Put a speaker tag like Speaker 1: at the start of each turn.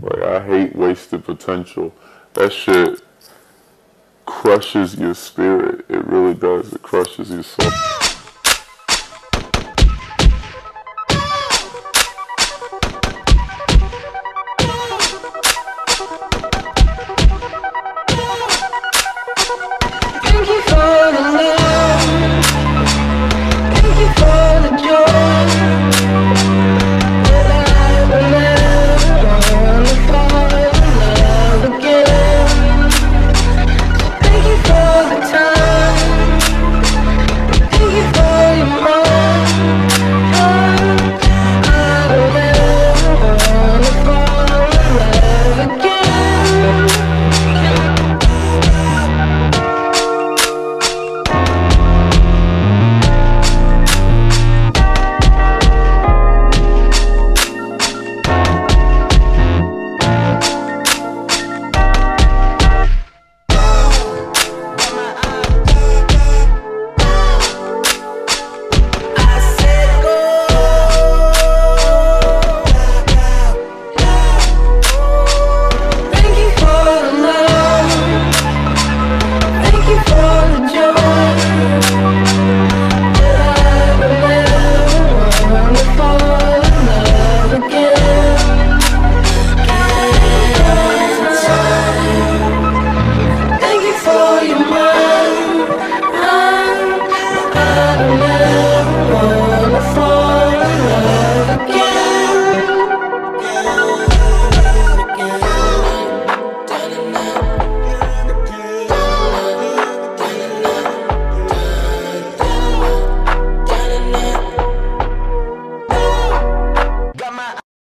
Speaker 1: Like I hate wasted potential. That shit crushes your spirit. It really does. It crushes your soul.